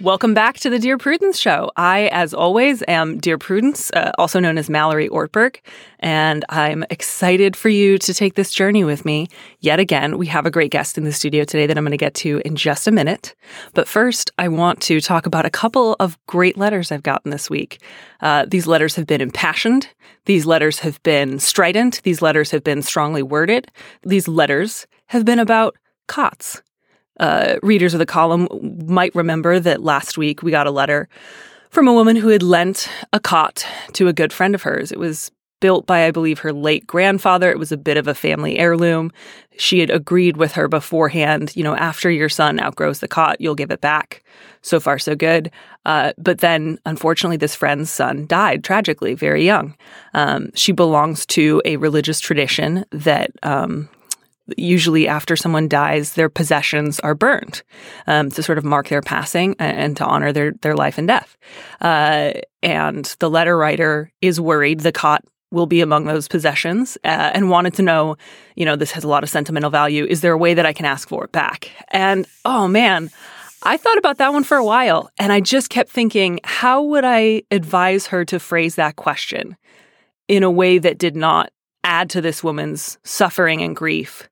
Welcome back to the Dear Prudence Show. I, as always, am Dear Prudence, uh, also known as Mallory Ortberg, and I'm excited for you to take this journey with me. Yet again, we have a great guest in the studio today that I'm going to get to in just a minute. But first, I want to talk about a couple of great letters I've gotten this week. Uh, these letters have been impassioned. These letters have been strident. These letters have been strongly worded. These letters have been about cots uh, readers of the column might remember that last week we got a letter from a woman who had lent a cot to a good friend of hers. It was built by, I believe, her late grandfather. It was a bit of a family heirloom. She had agreed with her beforehand, you know, after your son outgrows the cot, you'll give it back. So far, so good. Uh, but then, unfortunately, this friend's son died tragically, very young. Um, she belongs to a religious tradition that um, usually after someone dies, their possessions are burned um, to sort of mark their passing and, to honor their their life and death. Uh, and the letter writer is worried the cot will be among those possessions uh, and wanted to know, you know, this has a lot of sentimental value. Is there a way that I can ask for it back? And oh man. I thought about that one for a while and I just kept thinking, how would I advise her to phrase that question in a way that did not add to this woman's suffering and grief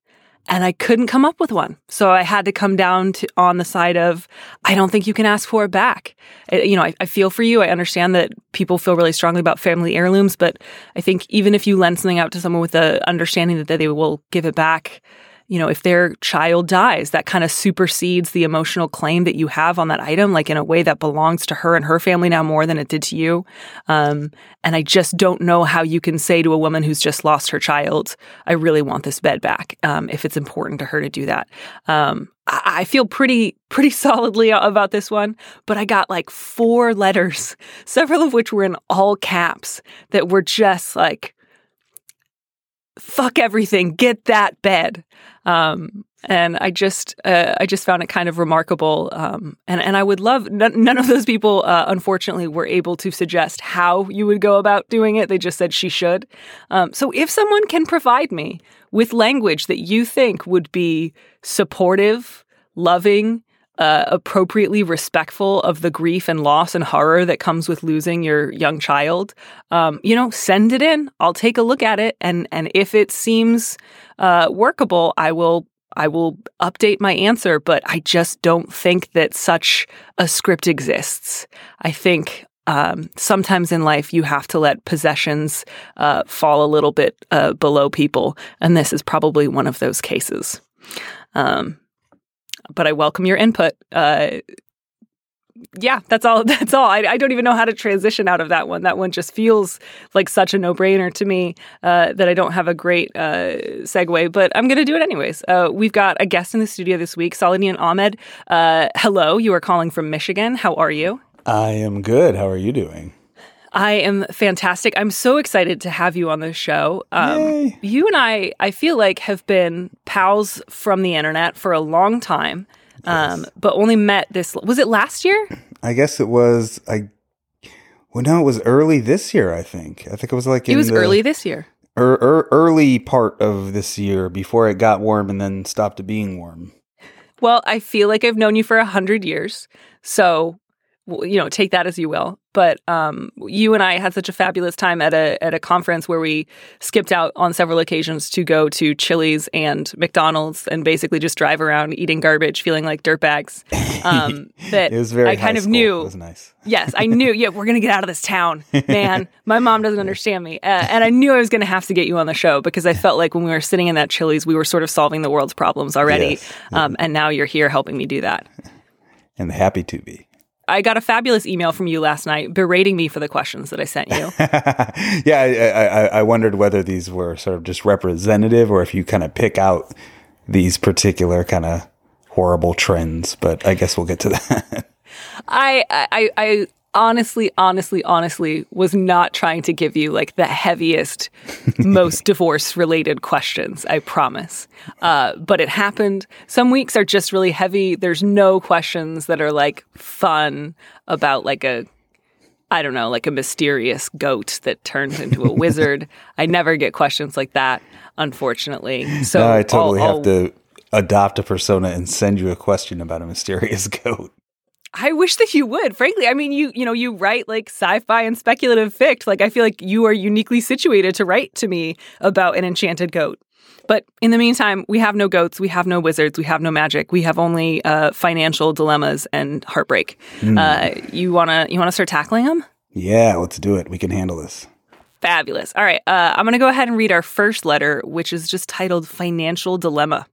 and I couldn't come up with one. So I had to come down to on the side of, I don't think you can ask for it back. Uh, you know, I, I, feel for you. I understand that people feel really strongly about family heirlooms, but I think even if you lend something out to someone with the understanding that they will give it back, you know, if their child dies, that kind of supersedes the emotional claim that you have on that item, like in a way that belongs to her and her family now more than it did to you. Um, and I just don't know how you can say to a woman who's just lost her child, I really want this bed back, um, if it's important to her to do that. Um, I, feel pretty, pretty solidly about this one, but I got like four letters, several of which were in all caps that were just like, fuck everything, get that bed. Um, and I just, uh, I just found it kind of remarkable. Um, and and I would love none, none of those people, uh, unfortunately, were able to suggest how you would go about doing it. They just said she should. Um, so if someone can provide me with language that you think would be supportive, loving, uh, appropriately respectful of the grief and loss and horror that comes with losing your young child, um, you know, send it in. I'll take a look at it, and and if it seems uh, workable, I will I will update my answer. But I just don't think that such a script exists. I think um, sometimes in life you have to let possessions uh, fall a little bit uh, below people, and this is probably one of those cases. Um, but I welcome your input. Uh, yeah, that's all. That's all. I, I, don't even know how to transition out of that one. That one just feels like such a no brainer to me uh, that I don't have a great uh, segue, but I'm going to do it anyways. Uh, we've got a guest in the studio this week, Saladin Ahmed. Uh, hello, you are calling from Michigan. How are you? I am good. How are you doing? I am fantastic. I'm so excited to have you on the show. Um, you and I, I feel like, have been pals from the internet for a long time, um, but only met this. Was it last year? I guess it was. I. Well, no, it was early this year. I think. I think it was like It was early this year. er, er, early part of this year before it got warm and then stopped being warm. Well, I feel like I've known you for a hundred years, so you know, take that as you will. But um, you and I had such a fabulous time at a at a conference where we skipped out on several occasions to go to Chili's and McDonald's and basically just drive around eating garbage, feeling like dirtbags. Um, that It was very. I kind of school. knew It was nice. Yes, I knew. Yeah, we're gonna get out of this town, man. My mom doesn't understand me, uh, and I knew I was gonna have to get you on the show because I felt like when we were sitting in that Chili's, we were sort of solving the world's problems already, Yes. um, and now you're here helping me do that. And happy to be. I got a fabulous email from you last night berating me for the questions that I sent you. yeah, I, I, I wondered whether these were sort of just representative or if you kind of pick out these particular kind of horrible trends. But I guess we'll get to that. I, I, I honestly, honestly, honestly was not trying to give you like the heaviest, most divorce related questions. I promise. Uh, but it happened. Some weeks are just really heavy. There's no questions that are like fun about like a, I don't know, like a mysterious goat that turns into a wizard. I never get questions like that, unfortunately. So Now I totally I'll- have to adopt a persona and send you a question about a mysterious goat. I wish that you would. Frankly, I mean, you you know, you write like sci-fi and speculative fict. Like I feel like you are uniquely situated to write to me about an enchanted goat. But in the meantime, we have no goats, we have no wizards, we have no magic. We have only uh, financial dilemmas and heartbreak. Uh, you wanna you wanna start tackling them? Yeah, let's do it. We can handle this. Fabulous. All right, uh, I'm gonna go ahead and read our first letter, which is just titled "Financial Dilemma."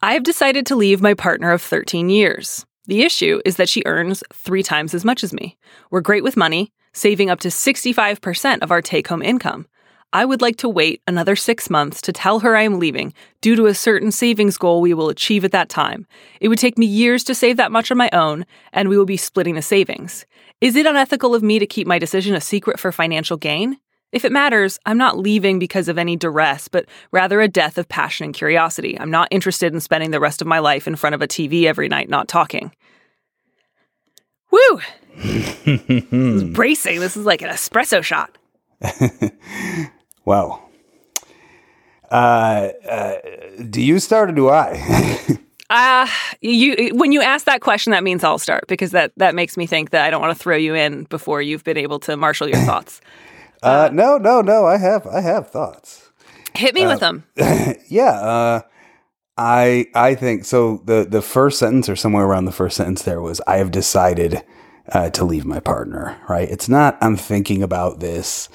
I have decided to leave my partner of 13 years. The issue is that she earns three times as much as me. We're great with money, saving up to 65% of our take home income. I would like to wait another six months to tell her I am leaving due to a certain savings goal we will achieve at that time. It would take me years to save that much on my own, and we will be splitting the savings. Is it unethical of me to keep my decision a secret for financial gain? If it matters, I'm not leaving because of any duress, but rather a death of passion and curiosity. I'm not interested in spending the rest of my life in front of a TV every night not talking. Woo! this is bracing. This is like an espresso shot. Well, uh, uh, do you start or do I? Uh, you when you ask that question, that means I'll start because that that makes me think that I don't want to throw you in before you've been able to marshal your thoughts. Uh, no, no, no. I have, I have thoughts. Hit me with them. Yeah, uh, I I think so. The the first sentence, or somewhere around the first sentence, there was, "I have decided uh, to leave my partner." Right? It's not. I'm thinking about this.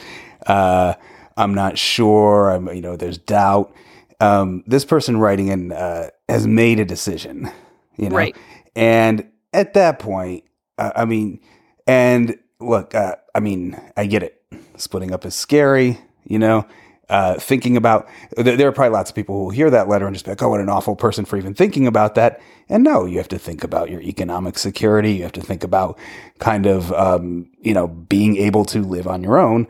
Uh, I'm not sure. I'm. You know, there's doubt. Um, this person writing in uh, has made a decision. You know, Right. and at that point, uh, I mean, and look, uh, I mean, I get it. Splitting up is scary, you know. Uh, thinking about there, there are probably lots of people who will hear that letter and just be like, "Oh, what an awful person for even thinking about that." And no, you have to think about your economic security. You have to think about kind of um, you know being able to live on your own.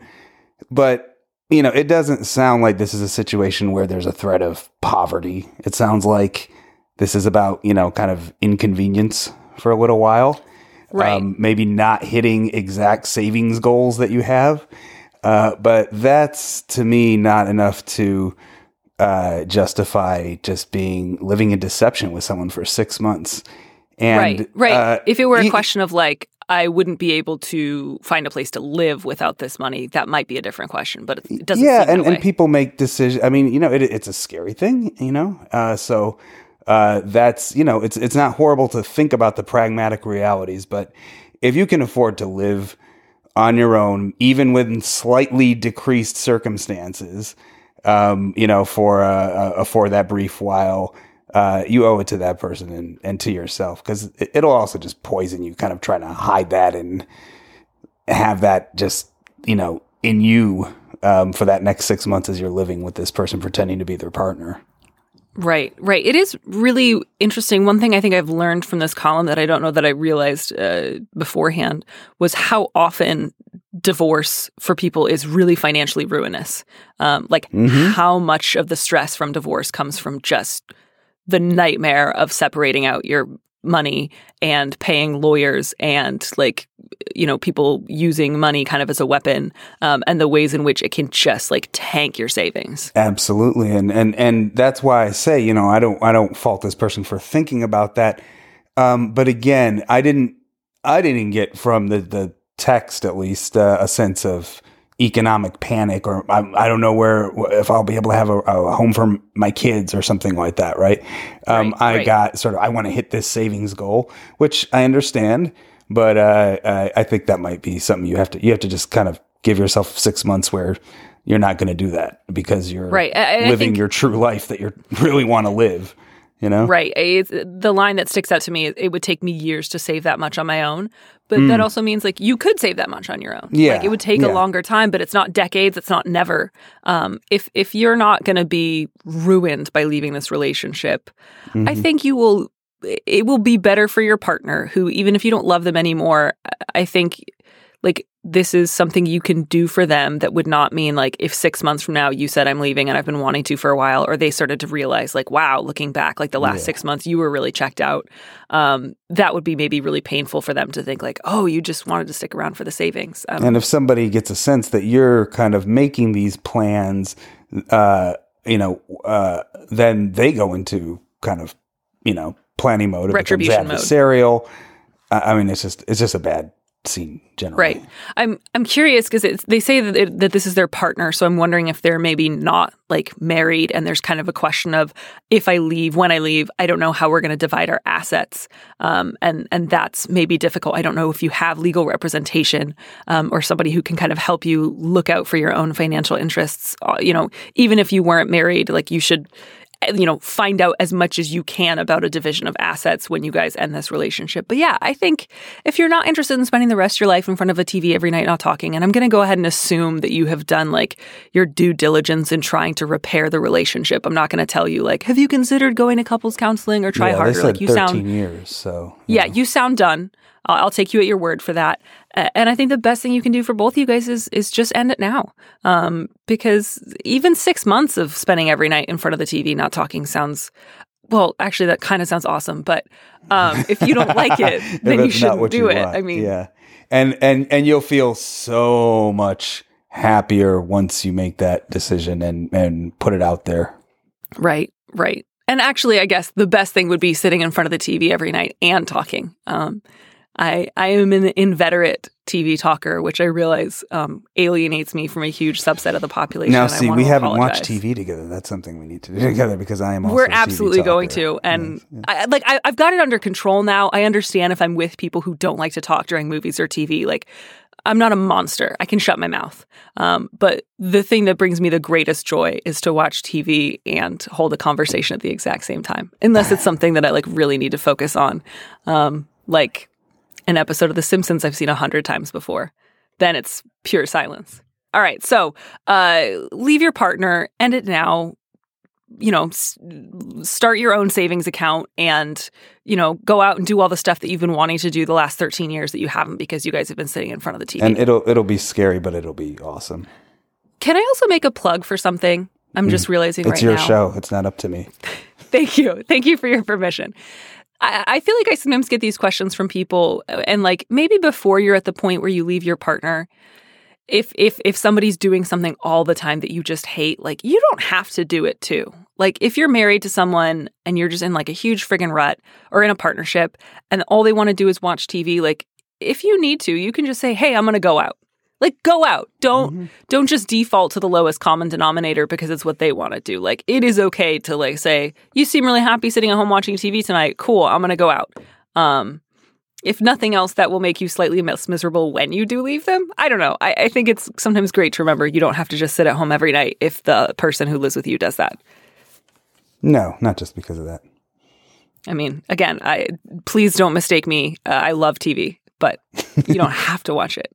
But you know, it doesn't sound like this is a situation where there's a threat of poverty. It sounds like this is about you know kind of inconvenience for a little while Right. um, maybe not hitting exact savings goals that you have. Uh, but that's to me not enough to uh, justify just being living in deception with someone for six months. And right. Right. uh, if it were a question of like, I wouldn't be able to find a place to live without this money, that might be a different question. But it doesn't. yeah, seem and, that and people make decisions. I mean, you know, it, it's a scary thing, you know. Uh, so uh, that's you know, it's it's not horrible to think about the pragmatic realities, but if you can afford to live on your own, even with slightly decreased circumstances, um, you know, for uh, uh, for that brief while. Uh, you owe it to that person and, and to yourself because it, it'll also just poison you, kind of trying to hide that and have that just you know in you um, for that next six months as you're living with this person pretending to be their partner. Right, right. It is really interesting. One thing I think I've learned from this column that I don't know that I realized uh, beforehand was how often divorce for people is really financially ruinous. Um, like Mm-hmm. how much of the stress from divorce comes from just the nightmare of separating out your money and paying lawyers and like you know people using money kind of as a weapon um, and the ways in which it can just like tank your savings Absolutely, and and and that's why I say, you know, I don't I don't fault this person for thinking about that. Um, but again, I didn't I didn't get from the the text at least uh, a sense of economic panic or I, I don't know where if I'll be able to have a, a home for my kids or something like that, right? Um, Right, I right. got sort of I want to hit this savings goal, which I understand, but uh, I, I think that might be something you have to you have to just kind of give yourself six months where you're not going to do that because you're Right, and I living think- your true life that you really want to live. You know, Right. It's, the line that sticks out to me is it would take me years to save that much on my own. But that also means like you could save that much on your own. Yeah, Like it would take yeah. a longer time, but it's not decades, it's not never. Um, if if you're not gonna be ruined by leaving this relationship, Mm-hmm. I think you will it will be better for your partner who even if you don't love them anymore, I think like this is something you can do for them that would not mean like if six months from now you said I'm leaving and I've been wanting to for a while, or they started to realize like, wow, looking back, like the last six months you were really checked out. Um, that would be maybe really painful for them to think like, oh, you just wanted to stick around for the savings. Um, And if somebody gets a sense that you're kind of making these plans, uh, you know, uh, then they go into kind of, you know, planning mode. It Retribution mode. adversarial. I, I mean, it's just it's just a bad scene generally. Right. I'm I'm curious because they say that it, that this is their partner, so I'm wondering if they're maybe not like married, and there's kind of a question of if I leave, when I leave, I don't know how we're going to divide our assets, um, and and that's maybe difficult. I don't know if you have legal representation um, or somebody who can kind of help you look out for your own financial interests. Uh, you know, even if you weren't married, like you should Uh, you know, find out as much as you can about a division of assets when you guys end this relationship. But yeah, I think if you're not interested in spending the rest of your life in front of a TV every night not talking, and I'm going to go ahead and assume that you have done like your due diligence in trying to repair the relationship. I'm not going to tell you like, have you considered going to couples counseling or try yeah, harder? Like you 13 sound years. So yeah, you sound done. I'll, I'll take you at your word for that. And I think the best thing you can do for both of you guys is is just end it now, um, because even six months of spending every night in front of the TV not talking sounds. Well, actually, that kind of sounds awesome. But um, if you don't like it, then you shouldn't do you it. want. I mean, yeah, and and and you'll feel so much happier once you make that decision and and put it out there. Right, right. And actually, I guess the best thing would be sitting in front of the TV every night and talking. Um, I I am an inveterate TV talker, which I realize um, alienates me from a huge subset of the population. Now, see, we haven't apologize. watched TV together. That's something we need to do together because I am. Also We're a TV absolutely going to, and Yes. I, like I, I've got it under control now. I understand if I'm with people who don't like to talk during movies or TV. Like I'm not a monster. I can shut my mouth. Um, but the thing that brings me the greatest joy is to watch TV and hold a conversation at the exact same time, unless it's something that I like really need to focus on, um, like an episode of The Simpsons I've seen a hundred times before. Then it's pure silence. All right, so uh, leave your partner, end it now. You know, s- start your own savings account and, you know, go out and do all the stuff that you've been wanting to do the last 13 years that you haven't because you guys have been sitting in front of the TV. and it'll it'll be scary, but it'll be awesome. Can I also make a plug for something? I'm just realizing Mm. It's right your now. show. It's not up to me. Thank you. Thank you for your permission. I, feel like I sometimes get these questions from people, and like maybe before you're at the point where you leave your partner, if if if somebody's doing something all the time that you just hate, like you don't have to do it too. Like if you're married to someone and you're just in like a huge friggin' rut or in a partnership, and all they want to do is watch TV, like if you need to, you can just say, "Hey, I'm going to go out." Like go out. Don't don't just default to the lowest common denominator because it's what they want to do. Like it is okay to like say, "You seem really happy sitting at home watching TV tonight. Cool, I'm going to go out." Um if nothing else, that will make you slightly less miserable when you do leave them. I don't know. I, I think it's sometimes great to remember you don't have to just sit at home every night if the person who lives with you does that. No, not just because of that. I mean, again, I please don't mistake me. Uh, I love TV, but you don't have to watch it.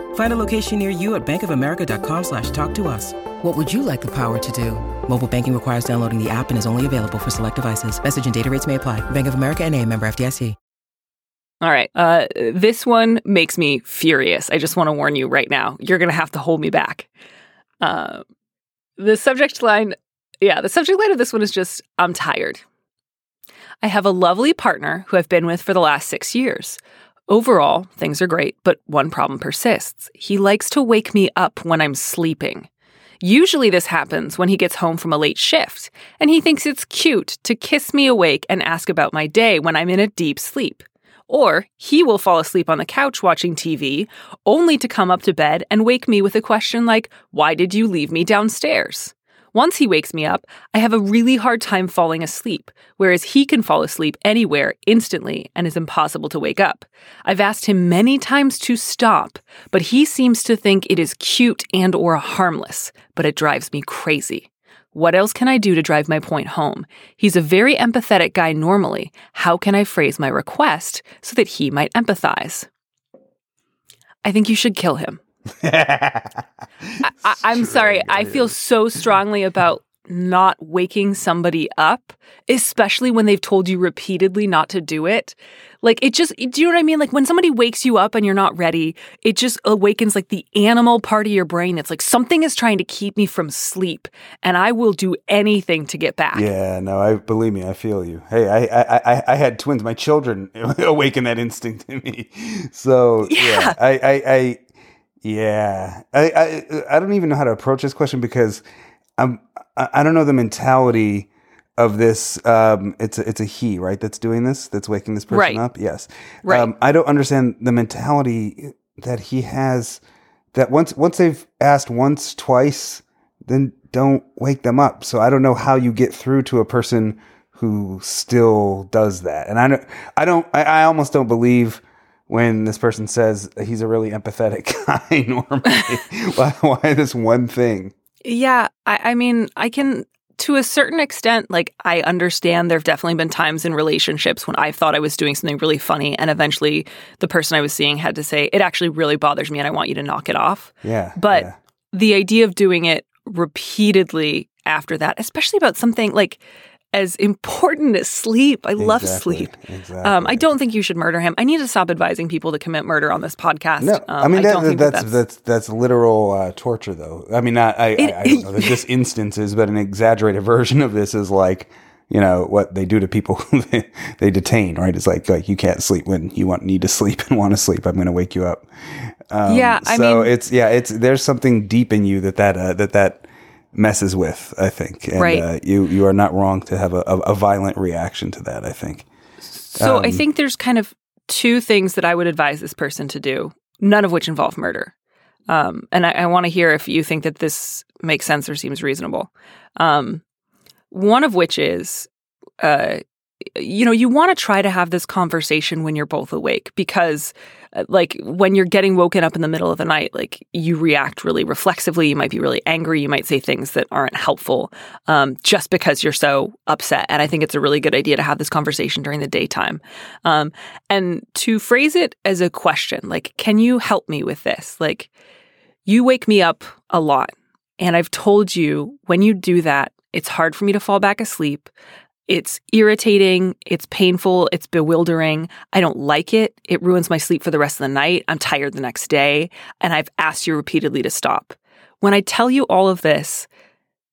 Find a location near you at bankofamerica.com slash talk to us. What would you like the power to do? Mobile banking requires downloading the app and is only available for select devices. Message and data rates may apply. Bank of America and a member FDIC. All right. Uh, this one makes me furious. I just want to warn you right now. You're going to have to hold me back. Uh, the subject line, yeah, the subject line of this one is just I'm tired. I have a lovely partner who I've been with for the last six years. Overall, things are great, but one problem persists. He likes to wake me up when I'm sleeping. Usually, this happens when he gets home from a late shift, and he thinks it's cute to kiss me awake and ask about my day when I'm in a deep sleep. Or he will fall asleep on the couch watching TV, only to come up to bed and wake me with a question like, Why did you leave me downstairs? Once he wakes me up, I have a really hard time falling asleep, whereas he can fall asleep anywhere instantly and is impossible to wake up. I've asked him many times to stop, but he seems to think it is cute and or harmless, but it drives me crazy. What else can I do to drive my point home? He's a very empathetic guy normally. How can I phrase my request so that he might empathize? I think you should kill him. I, am sorry. I feel so strongly about not waking somebody up, especially when they've told you repeatedly not to do it. Like it just, do you know what I mean? Like when somebody wakes you up and you're not ready, it just awakens like the animal part of your brain. It's like something is trying to keep me from sleep and I will do anything to get back. Yeah, no, I believe me, I feel you. Hey, I I, I, I had twins. My children awaken that instinct in me. So yeah, yeah I, I, I yeah, I, I I don't even know how to approach this question because I'm I don't know the mentality of this. Um, it's a, it's a he, right? That's doing this. That's waking this person right. up. Yes. Right. Um, I don't understand the mentality that he has. That once once they've asked once, twice, then don't wake them up. So I don't know how you get through to a person who still does that. And I don't. I don't. I, I almost don't believe when this person says he's a really empathetic guy normally. why, why this one thing? Yeah, I, I mean, I can to a certain extent, like I understand there have definitely been times in relationships when I thought I was doing something really funny, and eventually the person I was seeing had to say, It actually really bothers me and I want you to knock it off. Yeah. But yeah. the idea of doing it repeatedly after that, especially about something like as important as sleep. I love sleep. Exactly. Um, I don't think you should murder him. I need to stop advising people to commit murder on this podcast. No, um, I mean I that, that that's, that's, that's that's literal uh, torture, though. I mean, not, I, It- I, I don't know that this instance is, but an exaggerated version of this is like you know what they do to people they, they detain. Right? It's like like you can't sleep when you want need to sleep and want to sleep. I'm going to wake you up. Um, Yeah, I so mean- it's yeah, it's there's something deep in you that that uh, that that messes with. I think, and Right. uh, you you are not wrong to have a, a, violent reaction to that. I think. So I Um, think there's kind of two things that I would advise this person to do, none of which involve murder. Um, and I, I want to hear if you think that this makes sense or seems reasonable. Um, one of which is, uh, you know, you want to try to have this conversation when you're both awake because, like, when you're getting woken up in the middle of the night, like, you react really reflexively. You might be really angry. You might say things that aren't helpful um, just because you're so upset. And I think it's a really good idea to have this conversation during the daytime. Um, and to phrase it as a question, like, can you help me with this? Like, you wake me up a lot. And I've told you when you do that, it's hard for me to fall back asleep. It's irritating, it's painful, it's bewildering. I don't like it. It ruins my sleep for the rest of the night. I'm tired the next day. And I've asked you repeatedly to stop. When I tell you all of this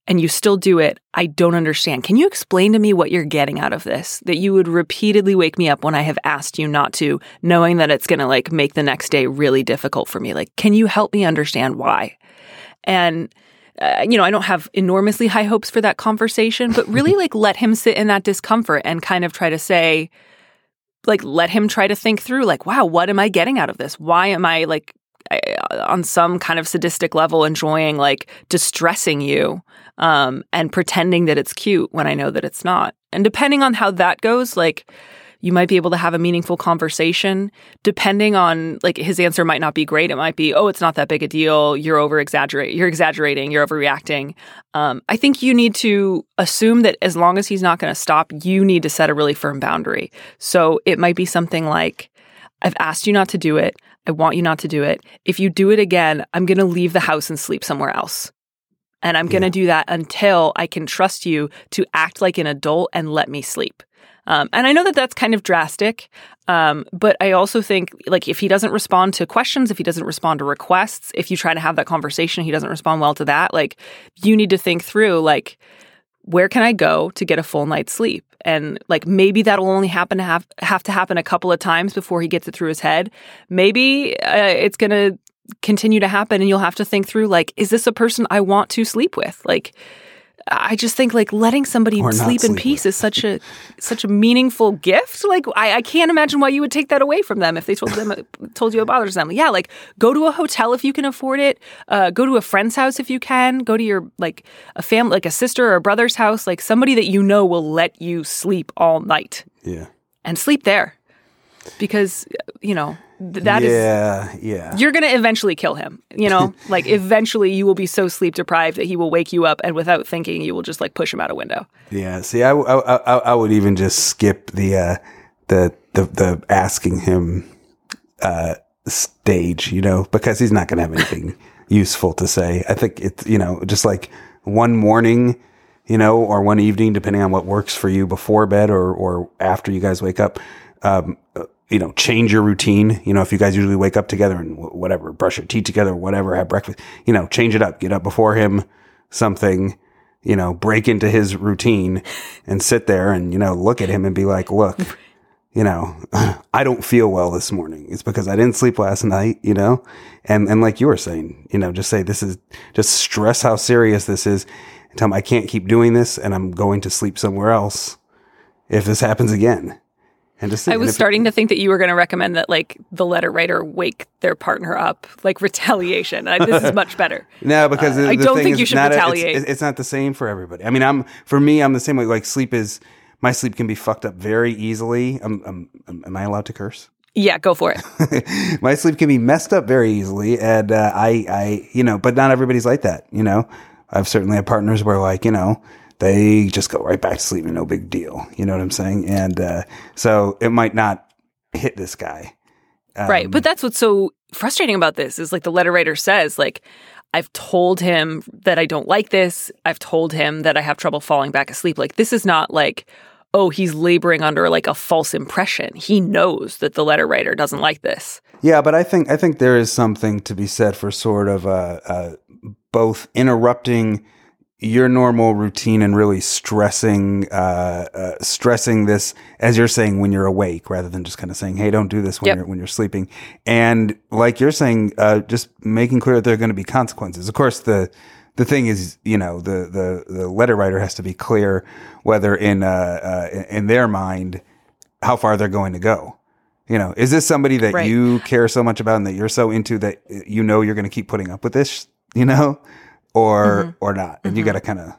and you still do it, I don't understand. Can you explain to me what you're getting out of this? That you would repeatedly wake me up when I have asked you not to, knowing that it's going to like make the next day really difficult for me. Like, can you help me understand why? And uh, you know, I don't have enormously high hopes for that conversation, but really like let him sit in that discomfort and kind of try to say, like, let him try to think through, like, wow, what am I getting out of this? Why am I like I- on some kind of sadistic level enjoying like distressing you um, and pretending that it's cute when I know that it's not? And depending on how that goes, like, You might be able to have a meaningful conversation depending on like his answer might not be great. It might be, oh, it's not that big a deal. You're over exaggerate. You're exaggerating. You're overreacting. Um, I think you need to assume that as long as he's not going to stop, you need to set a really firm boundary. So it might be something like, I've asked you not to do it. I want you not to do it. If you do it again, I'm going to leave the house and sleep somewhere else. And I'm going to Yeah. do that until I can trust you to act like an adult and let me sleep. Um, and I know that that's kind of drastic, um, but I also think like if he doesn't respond to questions, if he doesn't respond to requests, if you try to have that conversation, he doesn't respond well to that. Like you need to think through like where can I go to get a full night's sleep? And like maybe that'll only happen to have have to happen a couple of times before he gets it through his head. Maybe uh, it's going to continue to happen and you'll have to think through like is this a person I want to sleep with? Like I just think like letting somebody Or sleep in peace is such a such a meaningful gift. Like I, I can't imagine why you would take that away from them if they told them told you it bothers them. Yeah, like go to a hotel if you can afford it. Uh, go to a friend's house if you can. Go to your like a family, like a sister or a brother's house, like somebody that you know will let you sleep all night Yeah. and sleep there, because you know th- that is yeah, yeah. you're going to eventually kill him. You know, like eventually you will be so sleep deprived that he will wake you up and without thinking, you will just like push him out a window. Yeah, see, I, I, I, I would even just skip the uh, the the the asking him uh, stage, you know, because he's not going to have anything useful to say. I think it's you know just like one morning, you know, or one evening, depending on what works for you before bed or or after you guys wake up. Um, you know, change your routine. You know, if you guys usually wake up together and whatever, brush your teeth together, whatever, have breakfast. You know, change it up. Get up before him. Something you know, break into his routine and sit there and, you know, look at him and be like, look, you know, I don't feel well this morning. It's because I didn't sleep last night, you know? And, and like you were saying, you know, just say this is, just stress how serious this is. And tell him I can't keep doing this and I'm going to sleep somewhere else if this happens again. And just I was starting to think that you were going to recommend that like the letter writer wake their partner up, like retaliation. I, this is much better. No, because Uh, the, I the don't thing think is you should not a- it's- retaliate. it's, not the same for everybody. I mean, I'm for me, I'm the same way. Like sleep is my sleep can be fucked up very easily. I'm, I'm, am am I allowed to curse? Yeah, go for it. my sleep can be messed up very easily, and uh, I, I, you know, but not everybody's like that. You know, I've certainly had partners where like you know they just go right back to sleep, and no big deal. You know what I'm saying? And uh, so it might not hit this guy. right. Um, But that's what's so frustrating about this is like the letter writer says, like, I've told him that I don't like this. I've told him that I have trouble falling back asleep. Like, this is not like, oh, he's laboring under like a false impression. He knows that the letter writer doesn't like this. Yeah, but I think I think there is something to be said for sort of uh, uh, both interrupting your normal routine and really stressing uh, uh, stressing this as you're saying when you're awake, rather than just kind of saying, "Hey, don't do this when Yep. you're when you're sleeping." And like you're saying, uh, just making clear that there are going to be consequences. Of course, the the thing is, you know, the the the letter writer has to be clear whether in uh, uh, in their mind how far they're going to go. You know, is this somebody that Right. you care so much about and that you're so into that you know you're going to keep putting up with this, you know, or Mm-hmm. or not? And you got to kind of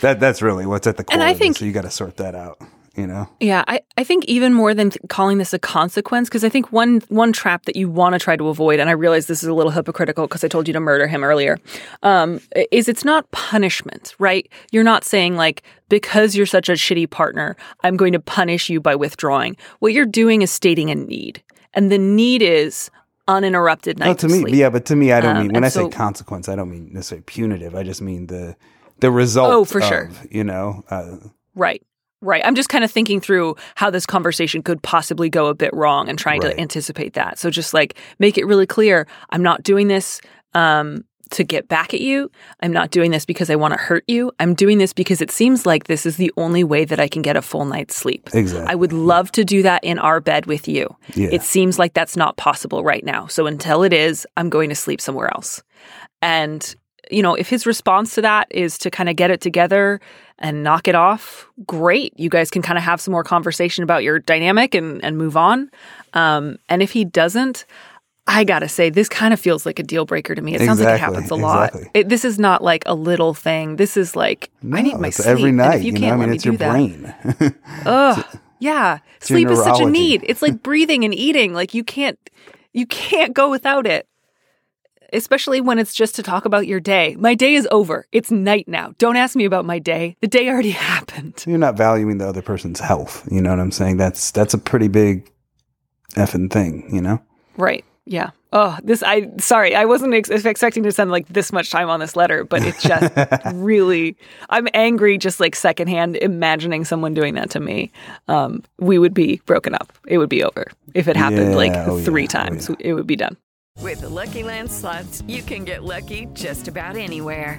that that's really what's at the core. And I of it, think- so you got to sort that out. You know, Yeah, I, I think even more than th- calling this a consequence, because I think one one trap that you want to try to avoid, and I realize this is a little hypocritical because I told you to murder him earlier, um, is it's not punishment, right? You're not saying like because you're such a shitty partner, I'm going to punish you by withdrawing. What you're doing is stating a need, and the need is uninterrupted no, night to me, sleep. yeah, but to me, I don't Um, mean when I say consequence, I don't mean necessarily punitive. I just mean the the result. Oh, for sure. You know, uh, Right. Right. I'm just kind of thinking through how this conversation could possibly go a bit wrong and trying Right. to anticipate that. So just like make it really clear I'm not doing this um, to get back at you. I'm not doing this because I want to hurt you. I'm doing this because it seems like this is the only way that I can get a full night's sleep. Exactly. I would love to do that in our bed with you. Yeah. It seems like that's not possible right now. So until it is, I'm going to sleep somewhere else. And you know, if his response to that is to kind of get it together and knock it off, great. You guys can kind of have some more conversation about your dynamic and, and move on. Um, and if he doesn't, I gotta say, this kind of feels like a deal breaker to me. It sounds like it happens a lot. exactly. It, this is not like a little thing. This is like I need my sleep. every and night. if you, you can't know, I mean, let it's me your do that, brain. ugh, Yeah. Sleep is such a need. It's like breathing and eating. Like you can't you can't go without it. Especially when it's just to talk about your day. My day is over. It's night now. Don't ask me about my day. The day already happened. You're not valuing the other person's health. You know what I'm saying? That's that's a pretty big effing thing. You know. Right. Yeah. Oh, this I sorry. I wasn't ex- expecting to spend like this much time on this letter, but it's just really I'm angry just like secondhand imagining someone doing that to me. Um we would be broken up. It would be over. If it happened Yeah, like oh, 3 yeah, oh, times, yeah. it would be done. With the Lucky Land slots, you can get lucky just about anywhere.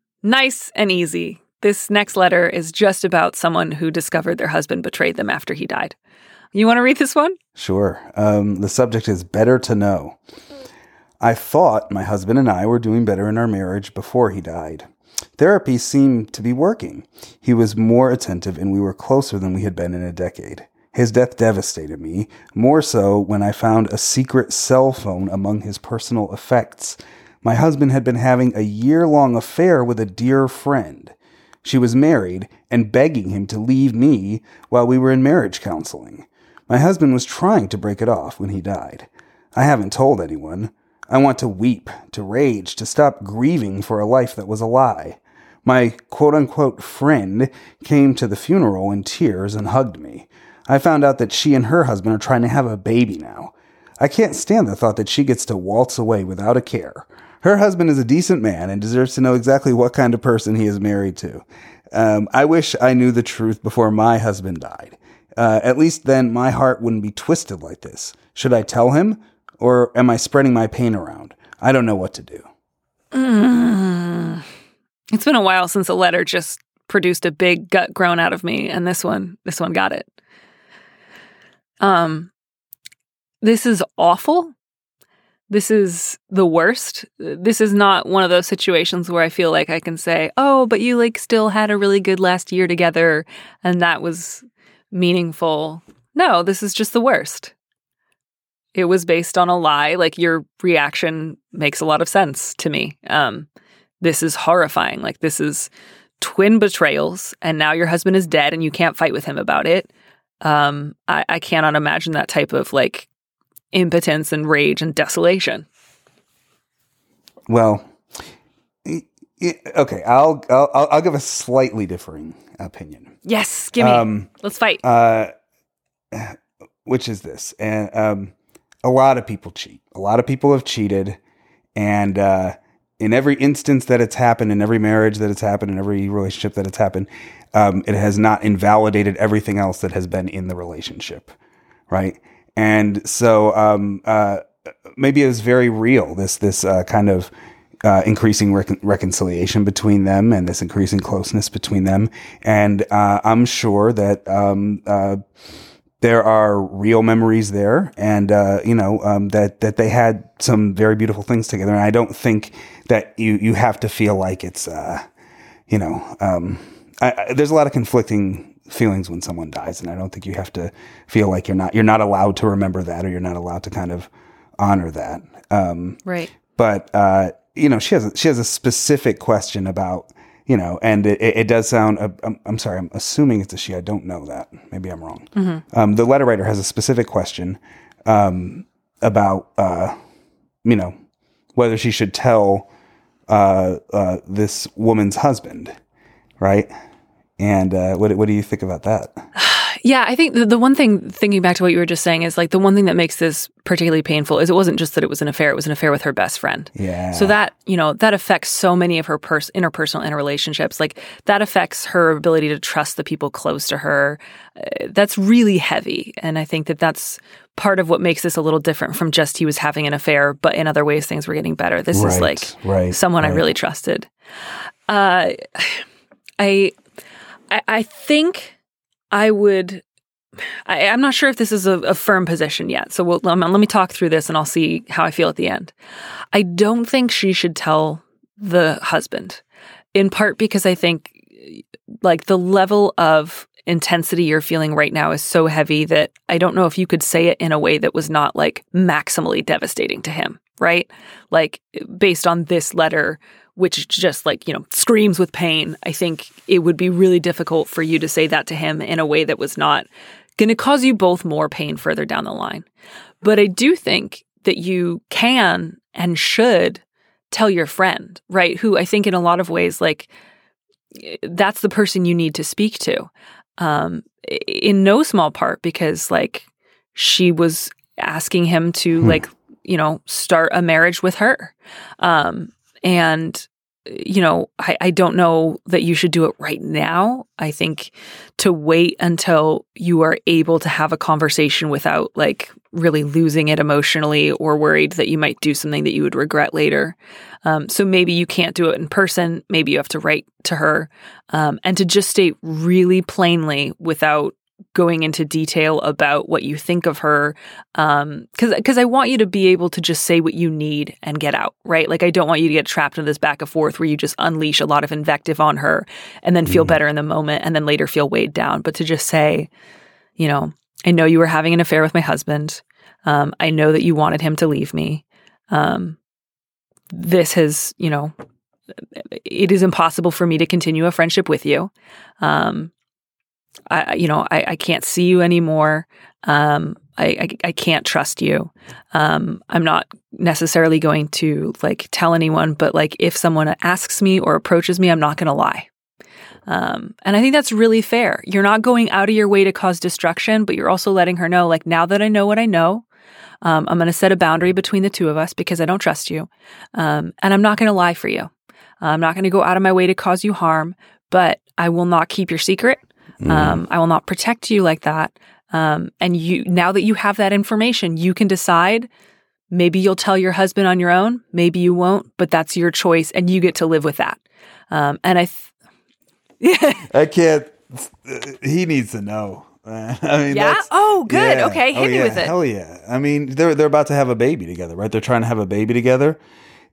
nice and easy. This next letter is just about someone who discovered their husband betrayed them after he died. You want to read this one? Sure. Um, the subject is better to know. I thought my husband and I were doing better in our marriage before he died. Therapy seemed to be working. He was more attentive and we were closer than we had been in a decade. His death devastated me, more so when I found a secret cell phone among his personal effects. My husband had been having a year long affair with a dear friend. She was married and begging him to leave me while we were in marriage counseling. My husband was trying to break it off when he died. I haven't told anyone. I want to weep, to rage, to stop grieving for a life that was a lie. My quote unquote friend came to the funeral in tears and hugged me. I found out that she and her husband are trying to have a baby now. I can't stand the thought that she gets to waltz away without a care. Her husband is a decent man and deserves to know exactly what kind of person he is married to. Um, I wish I knew the truth before my husband died. Uh, at least then my heart wouldn't be twisted like this. Should I tell him? Or am I spreading my pain around? I don't know what to do. It's been a while since a letter just produced a big gut groan out of me, and this one, this one got it. Um, this is awful. This is the worst. This is not one of those situations where I feel like I can say, "Oh, but you like still had a really good last year together, and that was meaningful." No, this is just the worst. It was based on a lie. Like your reaction makes a lot of sense to me. Um, this is horrifying. Like this is twin betrayals, and now your husband is dead, and you can't fight with him about it. Um, I, I cannot imagine that type of like impotence and rage and desolation. Well, okay, I'll I'll, I'll- I'll give a slightly differing opinion. Yes, give me. Um, Let's fight. uh, which is this, and um, a lot of people cheat. A lot of people have cheated, and uh, in every instance that it's happened, in every marriage that it's happened, in every relationship that it's happened, um, it has not invalidated everything else that has been in the relationship, right? And so um, uh, maybe it was very real. This this uh, kind of uh, increasing recon- reconciliation between them and this increasing closeness between them. And uh, I'm sure that um, uh, there are real memories there, and uh, you know um, that that they had some very beautiful things together. And I don't think that you you have to feel like it's you know um, I, I, there's a lot of conflicting feelings when someone dies, and I don't think you have to feel like you're not you're not allowed to remember that, or you're not allowed to kind of honor that. Um, right. but uh, you know, she has a, she has a specific question about you know, and it, it does sound. Uh, I'm, I'm sorry, I'm assuming it's a she. I don't know that. Maybe I'm wrong. Um, the letter writer has a specific question um, about uh, you know whether she should tell uh, uh, this woman's husband, right? And uh, what what do you think about that? Yeah, I think the, the one thing, thinking back to what you were just saying, is like the one thing that makes this particularly painful is it wasn't just that it was an affair; it was an affair with her best friend. Yeah. So that you know that affects so many of her pers- interpersonal interrelationships. Like that affects her ability to trust the people close to her. Uh, that's really heavy, and I think that that's part of what makes this a little different from just he was having an affair, but in other ways things were getting better. This is like right, someone I really trusted. Uh, I, I, I think I would I, I'm not sure if this is a, a firm position yet. So we'll, um, let me talk through this and I'll see how I feel at the end. I don't think she should tell the husband, in part because I think like the level of intensity you're feeling right now is so heavy that I don't know if you could say it in a way that was not like maximally devastating to him, right? Like based on this letter, which just like, you know, screams with pain, I think it would be really difficult for you to say that to him in a way that was not going to cause you both more pain further down the line. But I do think that you can and should tell your friend, right? Who I think in a lot of ways, like, that's the person you need to speak to. Um, in no small part because, like, she was asking him to, hmm. like, you know, start a marriage with her. Um, and you know, I, I don't know that you should do it right now. I think to wait until you are able to have a conversation without like really losing it emotionally or worried that you might do something that you would regret later. Um, so maybe you can't do it in person. Maybe you have to write to her um, and to just state really plainly without going into detail about what you think of her um cuz cuz I want you to be able to just say what you need and get out right? Like I don't want you to get trapped in this back and forth where you just unleash a lot of invective on her and then feel mm. better in the moment and then later feel weighed down. But to just say you know I know you were having an affair with my husband. Um I know that you wanted him to leave me. Um this has you know it is impossible for me to continue a friendship with you. Um I, you know, I, I can't see you anymore. Um, I, I, I can't trust you. Um, I'm not necessarily going to like tell anyone, but like if someone asks me or approaches me, I'm not going to lie. Um, and I think that's really fair. You're not going out of your way to cause destruction, but you're also letting her know, like, now that I know what I know, um, I'm going to set a boundary between the two of us because I don't trust you. Um, and I'm not going to lie for you. I'm not going to go out of my way to cause you harm, but I will not keep your secret. Mm. Um, I will not protect you like that. Um, and you, now that you have that information, you can decide. Maybe you'll tell your husband on your own. Maybe you won't, but that's your choice, and you get to live with that. Um, and I, th- I can't. He needs to know. I mean, yeah. Oh, good. Yeah. Okay, hit oh, me yeah. with it. Hell yeah. I mean, they're they're about to have a baby together, right? They're trying to have a baby together,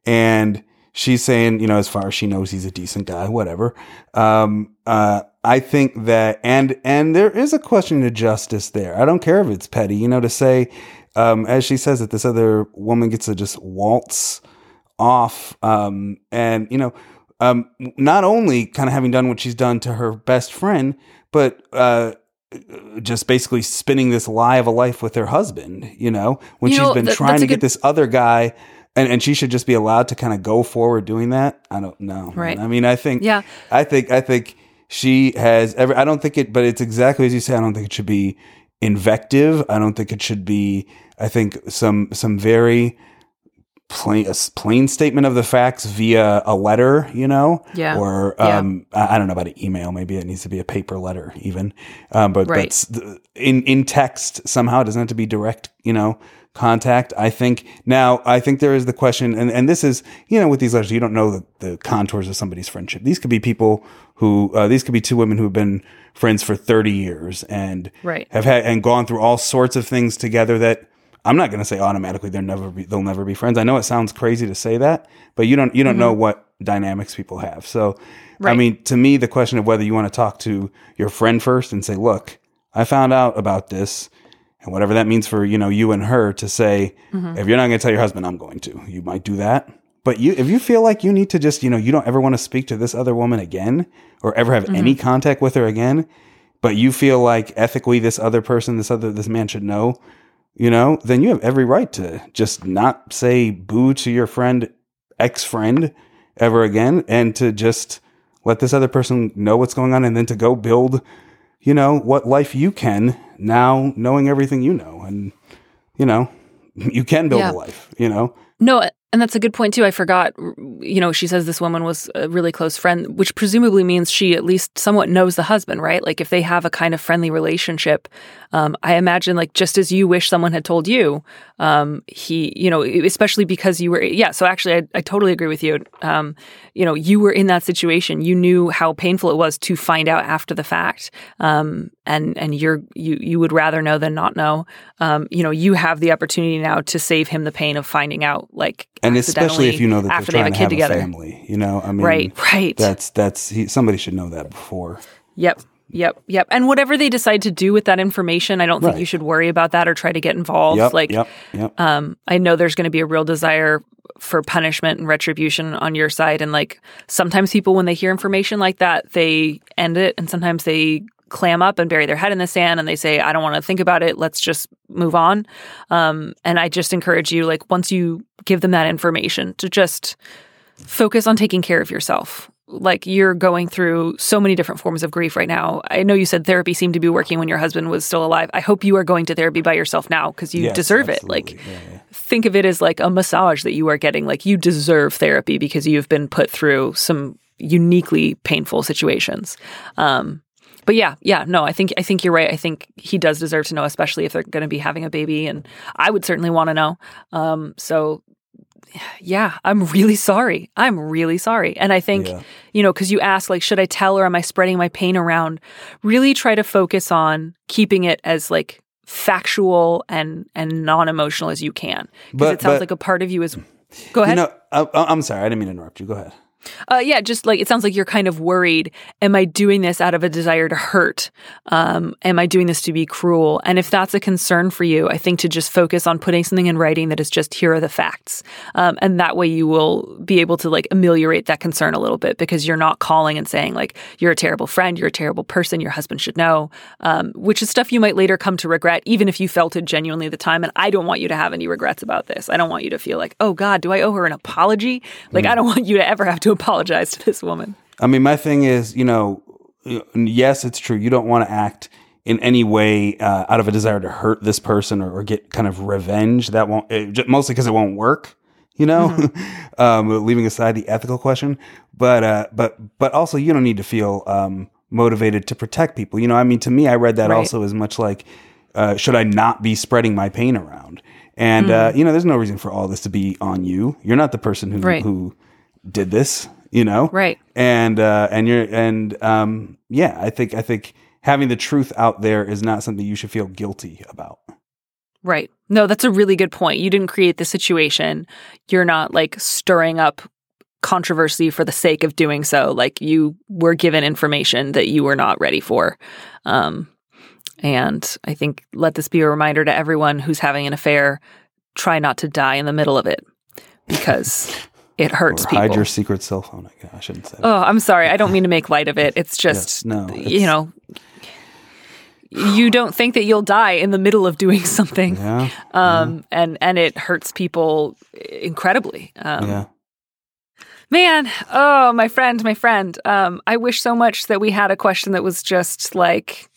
and she's saying, you know, as far as she knows, he's a decent guy, whatever. Um, uh, I think that, and and there is a question of justice there. I don't care if it's petty, you know, to say, um, as she says that this other woman gets to just waltz off, um, and you know, um, not only kind of having done what she's done to her best friend, but uh, just basically spinning this lie of a life with her husband. You know, when you she's know, been trying to good- get this other guy and, and she should just be allowed to kind of go forward doing that. I don't know. Right. I mean, I think. Yeah. I think. I think she has every. I don't think it, but it's exactly as you say. I don't think it should be invective. I don't think it should be. I think some some very plain a plain statement of the facts via a letter, you know, yeah, or um, yeah. I, I, don't know about an email. Maybe it needs to be a paper letter, even. Um, but right. but in in text somehow. It doesn't have to be direct, you know, contact. I think now, I think there is the question, and, and this is, you know, with these letters, you don't know the, the contours of somebody's friendship. These could be people who, uh, these could be two women who have been friends for 30 years and right. have had, and gone through all sorts of things together that I'm not going to say automatically they're never be, they'll never be friends. I know it sounds crazy to say that, but you don't, you don't mm-hmm. know what dynamics people have. So, right. I mean, to me, the question of whether you want to talk to your friend first and say, look, I found out about this and whatever that means for you know you and her to say mm-hmm. if you're not going to tell your husband i'm going to you might do that but you if you feel like you need to just you know you don't ever want to speak to this other woman again or ever have mm-hmm. any contact with her again but you feel like ethically this other person this other this man should know you know then you have every right to just not say boo to your friend ex-friend ever again and to just let this other person know what's going on and then to go build you know, what life you can now knowing everything you know. And, you know, you can build yeah. a life, you know? No, and that's a good point too. I forgot, you know, she says this woman was a really close friend, which presumably means she at least somewhat knows the husband, right? Like if they have a kind of friendly relationship, um, I imagine like just as you wish someone had told you, um, he, you know, especially because you were, yeah. So actually, I, I totally agree with you. Um, you know, you were in that situation. You knew how painful it was to find out after the fact, um, and and you're you you would rather know than not know. Um, you know, you have the opportunity now to save him the pain of finding out, like, and especially if you know that after they have a kid have together. a family. You know, I mean, Right, right. That's that's he, somebody should know that before. Yep. Yep. Yep. And whatever they decide to do with that information, I don't think you should worry about that or try to get involved. Yep, like, yep, yep. um, I know there's going to be a real desire for punishment and retribution on your side. And like sometimes people, when they hear information like that, they end it. And sometimes they clam up and bury their head in the sand and they say, I don't want to think about it. Let's just move on. Um, and I just encourage you, like, once you give them that information, to just focus on taking care of yourself. Like you're going through so many different forms of grief right now. I know you said therapy seemed to be working when your husband was still alive. I hope you are going to therapy by yourself now because you Yes, deserve it. Like. Yeah, yeah. think of it as like a massage that you are getting. Like you deserve therapy because you've been put through some uniquely painful situations. Um, but yeah, yeah, no, I think I think you're right. I think he does deserve to know, especially if they're going to be having a baby, and I would certainly want to know. Um, so yeah, I'm really sorry. I'm really sorry. And I think, Yeah. you know, because you ask, like, should I tell or am I spreading my pain around? Really try to focus on keeping it as like factual and and non emotional as you can. Because it sounds but- like a part of you is. Go ahead. You know, I'm sorry, I didn't mean to interrupt you. Go ahead. Uh, yeah, just like it sounds like you're kind of worried. Am I doing this out of a desire to hurt? Um, am I doing this to be cruel? And if that's a concern for you, I think to just focus on putting something in writing that is just here are the facts, um, and that way you will be able to like ameliorate that concern a little bit because you're not calling and saying like you're a terrible friend, you're a terrible person, your husband should know, um, which is stuff you might later come to regret, even if you felt it genuinely at the time. And I don't want you to have any regrets about this. I don't want you to feel like, oh God, do I owe her an apology? Like I don't want you to ever have to apologize to this woman. I mean, my thing is, you know, yes, it's true. You don't want to act in any way uh, out of a desire to hurt this person or, or get kind of revenge. That won't, it, mostly because it won't work. You know, um, leaving aside the ethical question, but uh, but but also you don't need to feel um, motivated to protect people. You know, I mean, to me, I read that Right. also as much like, uh, should I not be spreading my pain around? And uh, you know, there's no reason for all this to be on you. You're not the person who Right. who did this. You know, Right. and uh, and you're and um, yeah, I think I think having the truth out there is not something you should feel guilty about. Right. No, that's a really good point. You didn't create the situation. You're not like stirring up controversy for the sake of doing so. Like you were given information that you were not ready for. Um, and I think let this be a reminder to everyone who's having an affair try not to die in the middle of it because it hurts people. hide your secret cell phone. I shouldn't say. That. Oh, I'm sorry. I don't mean to make light of it. It's Yes, just, no, you know, you don't think that you'll die in the middle of doing something. Yeah, Um, and, and it hurts people incredibly. Um, yeah. Man, oh, my friend, my friend. Um, I wish so much that we had a question that was just like,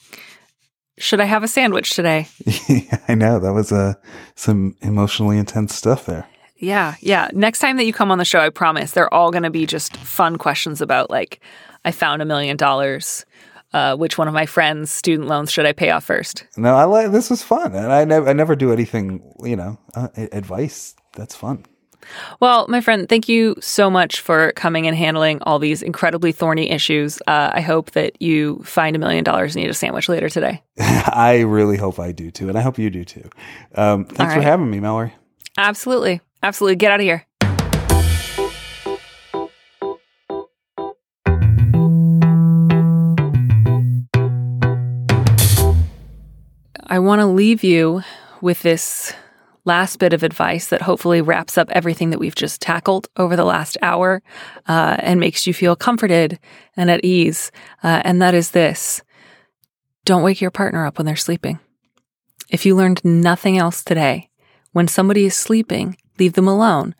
should I have a sandwich today? I know that was uh, some emotionally intense stuff there. Yeah, yeah. Next time that you come on the show, I promise they're all going to be just fun questions about like, I found a million dollars. Uh, which one of my friends' student loans should I pay off first? No, I like this was fun, and I never I never do anything. You know, uh, advice that's fun. Well, my friend, thank you so much for coming and handling all these incredibly thorny issues. Uh, I hope that you find a million dollars and eat a sandwich later today. I really hope I do too, and I hope you do too. Um, thanks All for having me, Mallory. Absolutely. Absolutely. Get out of here. I want to leave you with this last bit of advice that hopefully wraps up everything that we've just tackled over the last hour uh, and makes you feel comforted and at ease. Uh, and that is this don't wake your partner up when they're sleeping. If you learned nothing else today, when somebody is sleeping, leave them alone.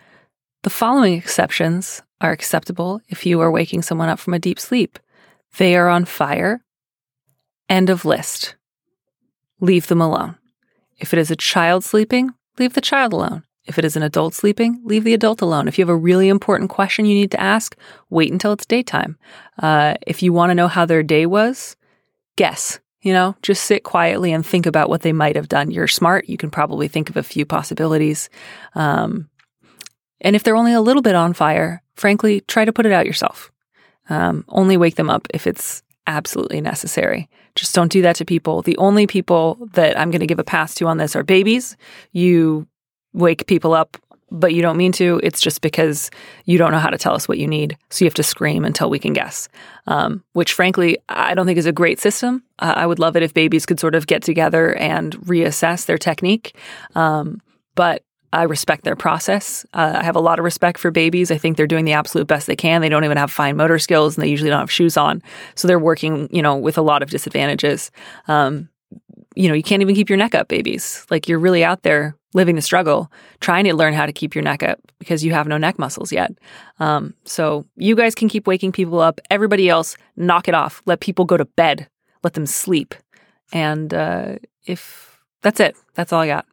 The following exceptions are acceptable if you are waking someone up from a deep sleep. They are on fire. End of list. Leave them alone. If it is a child sleeping, leave the child alone. If it is an adult sleeping, leave the adult alone. If you have a really important question you need to ask, wait until it's daytime. Uh, if you want to know how their day was, guess. You know, just sit quietly and think about what they might have done. You're smart. You can probably think of a few possibilities. Um, and if they're only a little bit on fire, frankly, try to put it out yourself. Um, only wake them up if it's absolutely necessary. Just don't do that to people. The only people that I'm going to give a pass to on this are babies. You wake people up, but you don't mean to. It's just because you don't know how to tell us what you need. So you have to scream until we can guess, um, which frankly, I don't think is a great system. Uh, I would love it if babies could sort of get together and reassess their technique. Um, but I respect their process. Uh, I have a lot of respect for babies. I think they're doing the absolute best they can. They don't even have fine motor skills, and they usually don't have shoes on, so they're working, you know, with a lot of disadvantages. Um, you know, you can't even keep your neck up, babies. Like you're really out there living the struggle, trying to learn how to keep your neck up because you have no neck muscles yet. Um, so you guys can keep waking people up. Everybody else, knock it off. Let people go to bed. Let them sleep. And uh, if that's it, that's all I got.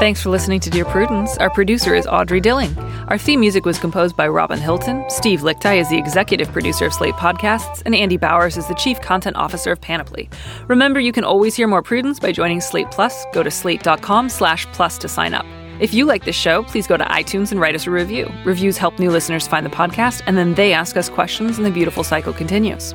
Thanks for listening to Dear Prudence. Our producer is Audrey Dilling. Our theme music was composed by Robin Hilton. Steve Lickteig is the executive producer of Slate Podcasts, and Andy Bowers is the chief content officer of Panoply. Remember, you can always hear more Prudence by joining Slate Plus. Go to slate.com slash plus to sign up. If you like this show, please go to iTunes and write us a review. Reviews help new listeners find the podcast, and then they ask us questions, and the beautiful cycle continues.